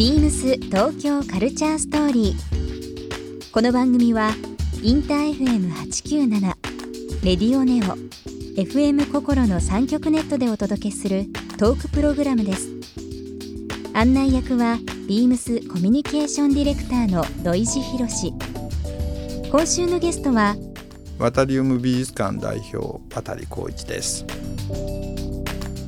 ビームス東京カルチャーストーリー。この番組はインター FM897 レディオネオ FM 心の三極ネットでお届けするトークプログラムです。案内役はビームスコミュニケーションディレクターの土井博志。今週のゲストはワタリウム美術館代表渡光一です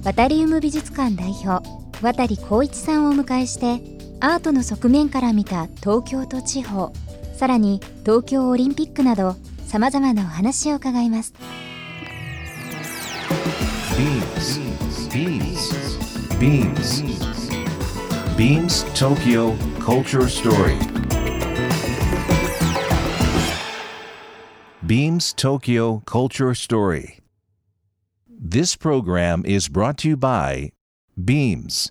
ワタリウム美術館代表渡光一さんをお迎えしてアートの側面から見た東京と地方さらに東京オリンピックなどさまざまなお話を伺いますビームスビームスビームスビームス東京 Culture Story Beams Tokyo Culture Story. This program is brought to you by Beams.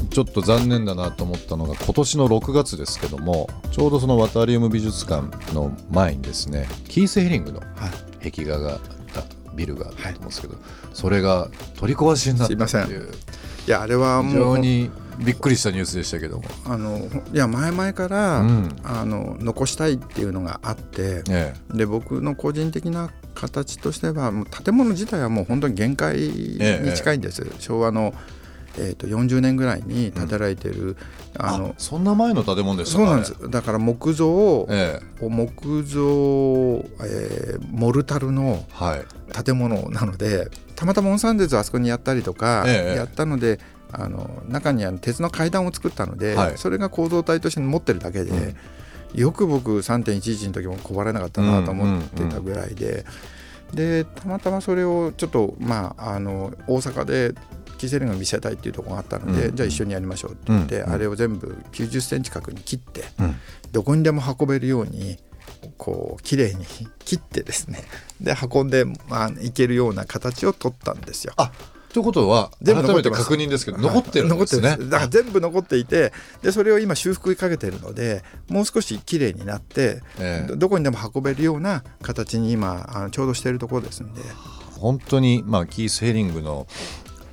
ちょっと残念だなと思ったのが今年の6月ですけどもちょうどそのワタリウム美術館の前にですねキース・ヘリングの壁画があったビルがあったと思うんですけど、それが取り壊しになったってすいませいういやあれは非もう常にびっくりしたニュースでしたけども、あのいや前々から、うん。あの残したいっていうのがあってえで僕の個人的な形としてはもう建物自体はもう本当に限界に近いんです、昭和の、えー、と40年ぐらいに建てられてる、え、あのあそんな前の建物でしたか？そうなんです。だから木造、え木造、えーモルタルのえはい。建物なのでたまたま温山鉄をあそこにやったりとかええ。やったので、あの中にあの鉄の階段を作ったので、はい。それが構造体として持ってるだけで、よく僕3.11の時も壊れなかったなと思ってたぐらいで、でたまたまそれをちょっとまああの大阪でキーセリングを見せたいっていうところがあったので、うん。じゃあ一緒にやりましょうって言って、うん。あれを全部90センチ角に切って、うん。どこにでも運べるようにこう綺麗に切ってですね。で運んで、まあ、いけるような形を取ったんですよ。あということは全部改めて残ってます。確認ですけど残ってるんですね。残ってだから全部残っていてでそれを今修復かけてるのでもう少し綺麗になって、ええ。どどこにでも運べるような形に今あのちょうどしているところですんで。本当に、まあ、キース・ヘリングの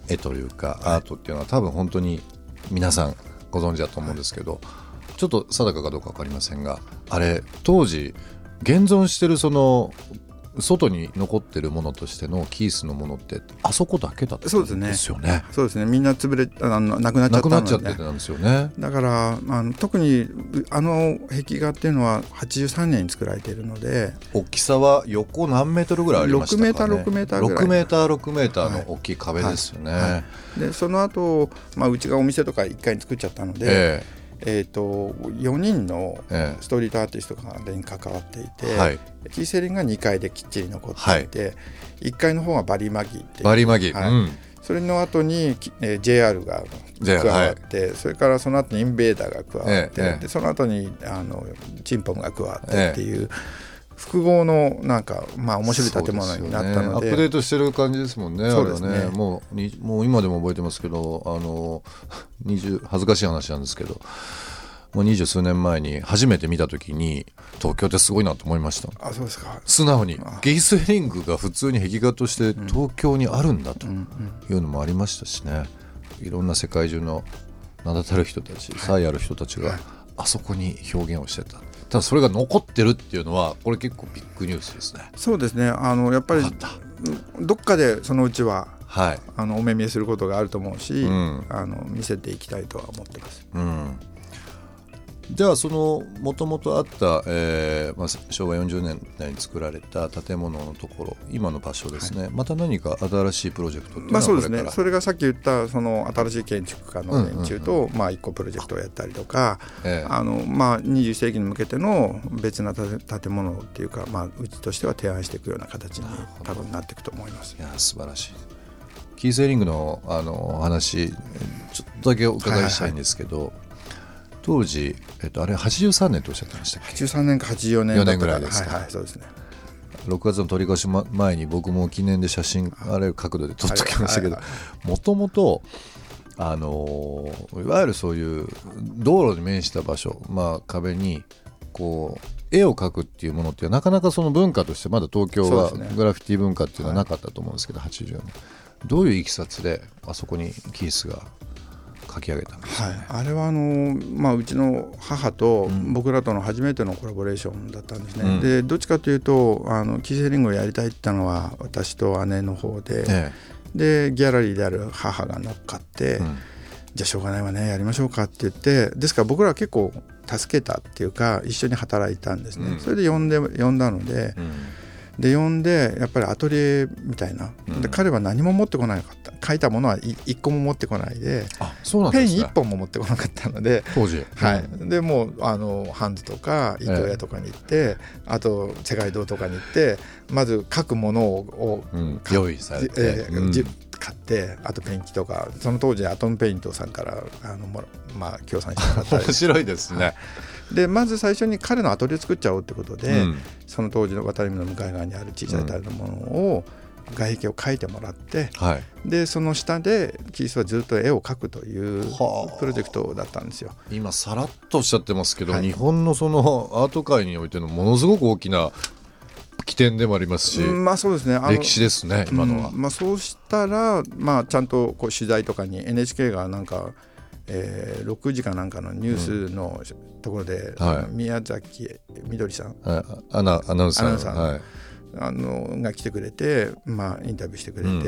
絵というかアートっていうのは多分本当に皆さんご存知だと思うんですけど、ちょっと定かかどうか分かりませんがあれ当時現存してるその外に残ってるものとしてのキースのものってあそこだけだったそうんですよね。そうですねみんな潰れあのなくなっちゃったので、なっちゃっててなんですよね。だからあの特にあの壁画っていうのは83年に作られているので大きさは横何メートルぐらいありましたかね。6メーター6メーターぐらい6メーター6メーターの大きい壁ですよね。はいはでその後、まあうちがお店とか1階に作っちゃったので、ええー、と4人のええ。ストリートアーティストがに関わっていて、えはい。キーセリンが2階できっちり残っていて、1階の方がバリマギ。ーっていうバリマギ、はい。うん。それの後に、きえー JR が加わって、それからその後にインベーダーが加わって、ええええ。でその後にあのチンポムが加わってっていう、複合のなんかまあ面白い建物になったので。ね。アップデートしてる感じですもんねそうれはね。もうにもう今でも覚えてますけどあの20恥ずかしい話なんですけど。もう二十数年前に初めて見た時に東京ってすごいなと思いました。あそうですか。素直に。ゲイスヘリングが普通に壁画として東京にあるんだというのもありましたしね。いろんな世界中の名だたる人たち才ある人たちがあそこに表現をしてたただそれが残ってるっていうのはこれ結構ビッグニュースですね。そうですね。あのやっぱりどっかでそのうちははい。あのお目見えすることがあると思うし、ん。あの見せていきたいとは思ってます。うんじゃあそのもともとあった、えーまあ、昭和40年代に作られた建物のところ今の場所ですね、また何か新しいプロジェクトっていうのはまあそうですね。それがさっき言ったその新しい建築家の連中と、まあ、一個プロジェクトをやったりとか、ええ。あのまあ、21世紀に向けての別な建建物っていうか、まあ、うちとしては提案していくような形に多分なっていくと思います。い。や素晴らしい。キーセーリングのあのお話ちょっとだけお伺いしたいんですけど、当時、えっと、あれ83年とおっしゃってましたっけ？83年か84年4年ぐらいですか？はいはいそうですね。6月の取り越しま前に僕も記念で写真あれ角度で撮っときましたけどはいもともとあのーいわゆるそういう道路に面した場所、まあ、壁にこう絵を描くっていうものってなかなかその文化としてまだ東京はグラフィティ文化っていうのはなかったと思うんですけど、80年。どういういきさつであそこにキースが書き上げたんですか、はい、あれはあの、まあ、うちの母と僕らとの初めてのコラボレーションだったんですね、うん。でどっちかというとあのキーセリングをやりたいって言ったのは私と姉の方で、えでギャラリーである母が乗っかって、えうん。じゃあしょうがないわねやりましょうかって言ってですから僕らは結構助けたっていうか一緒に働いたんですね、うん。それで呼んで呼んだのでうんで呼んでやっぱりアトリエみたいな、うん。で彼は何も持ってこなかった。書いたものは一一個も持ってこないで。あそうなんペン一本も持ってこなかったので。当時。はい、でもうあのハンズとか伊藤屋とかに行って、あと世界堂とかに行ってまず書くものを、うん。か用意されて。買ってあとペンキとかその当時アトムペイントさんからあのまあ協賛してもらったり。面白いですね、でまず最初に彼のアトリエを作っちゃおうってことで、うん。その当時の渡り海の向かい側にある小さいタイルのものを、外壁を描いてもらってはい。でその下でキリストはずっと絵を描くというはあ。プロジェクトだったんですよ。今さらっとおっしゃってますけど、はい。日本のそのアート界においてのものすごく大きな起点でもありますし、うんまあそうですね。歴史ですね今のは、うんまあ、そうしたら、まあ、ちゃんとこう取材とかに NHK がなんか、えー6時かなんかのニュースのところで、はい。宮崎みどりさん。はい。アナアナウンサー。アナウンサーはい。あのが来てくれて、まあ、インタビューしてくれて、うん。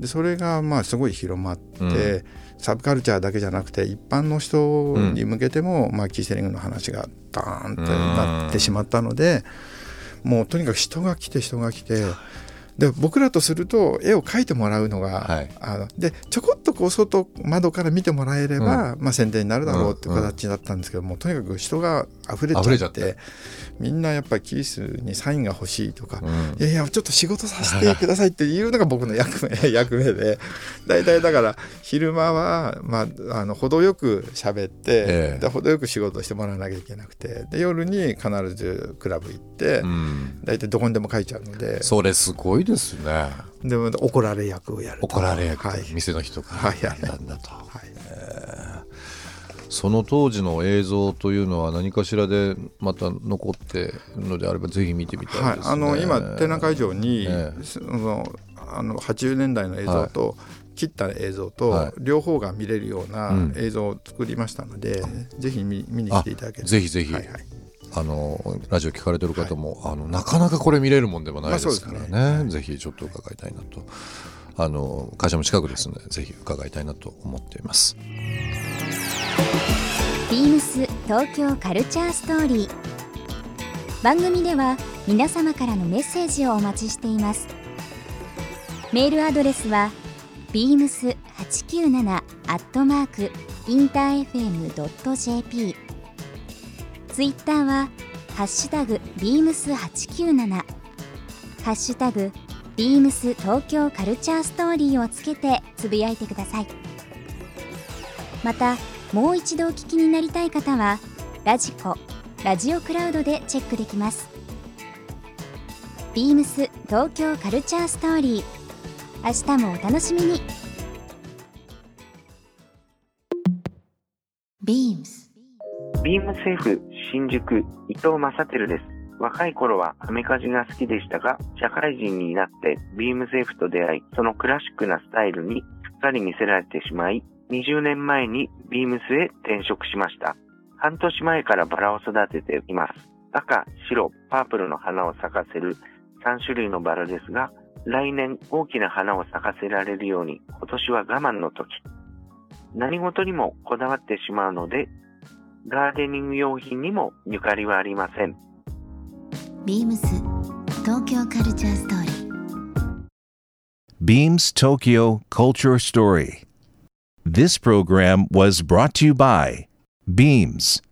でそれがまあすごい広まって、うん。サブカルチャーだけじゃなくて一般の人に向けても、まあ、キーセリングの話がダーンってなってしまったので、もうとにかく人が来て人が来て。で僕らとすると絵を描いてもらうのが、はい。あのでちょこっとこう外窓から見てもらえれば、まあ、宣伝になるだろうっていう形だったんですけども、とにかく人が溢れちゃってみんなやっぱりキースにサインが欲しいとか、うん。いやいやちょっと仕事させてくださいっていうのが僕の役目 役目で。大体だから昼間は、まあ、あの程よく喋って、え程よく仕事してもらわなきゃいけなくてで夜に必ずクラブ行って、うん。大体どこにでも書いちゃうので。それすごいですねでも怒られ役をやると。怒られ役、はい。店の人がはい。はいなんだと、はい。その当時の映像というのは何かしらでまた残ってるのであればぜひ見てみたいはいですね、あの今展覧会場に、えそのあの80年代の映像と、切った映像と、はい。両方が見れるようなうん。映像を作りましたので、ぜひ見見に来ていただければ。ぜひぜひ、はいはいあのラジオ聞かれてる方も、あのなかなかこれ見れるもんでもないですからね,、まあそうですぜひちょっと伺いたいなと。あの会社も近くですのでぜひ伺いたいなと思っています。ビームス東京カルチャーストーリー。番組では皆様からのメッセージをお待ちしています。メールアドレスは beams897 アットマークインター FM.jp ツイッターはハッシュタグ beams897 ハッシュタグビームス東京カルチャーストーリーをつけてつぶやいてください。またもう一度お聞きになりたい方はラジコラジオクラウドでチェックできます。ビームス東京カルチャーストーリー。明日もお楽しみに。ビームス。ビームセーフ新宿伊藤正輝です。若い頃はアメカジが好きでしたが、社会人になってビームセーフと出会い、そのクラシックなスタイルにすっかり見せられてしまい、20年前にビームスへ転職しました。半年前からバラを育てています。赤、白、パープルの花を咲かせる3種類のバラですが、来年大きな花を咲かせられるように今年は我慢の時。何事にもこだわってしまうので、ガーデニング用品にもゆかりはありません。ビームス東京カルチャーストーリー。ビームス東京カルチャーストーリー。This program was brought to you by Beams.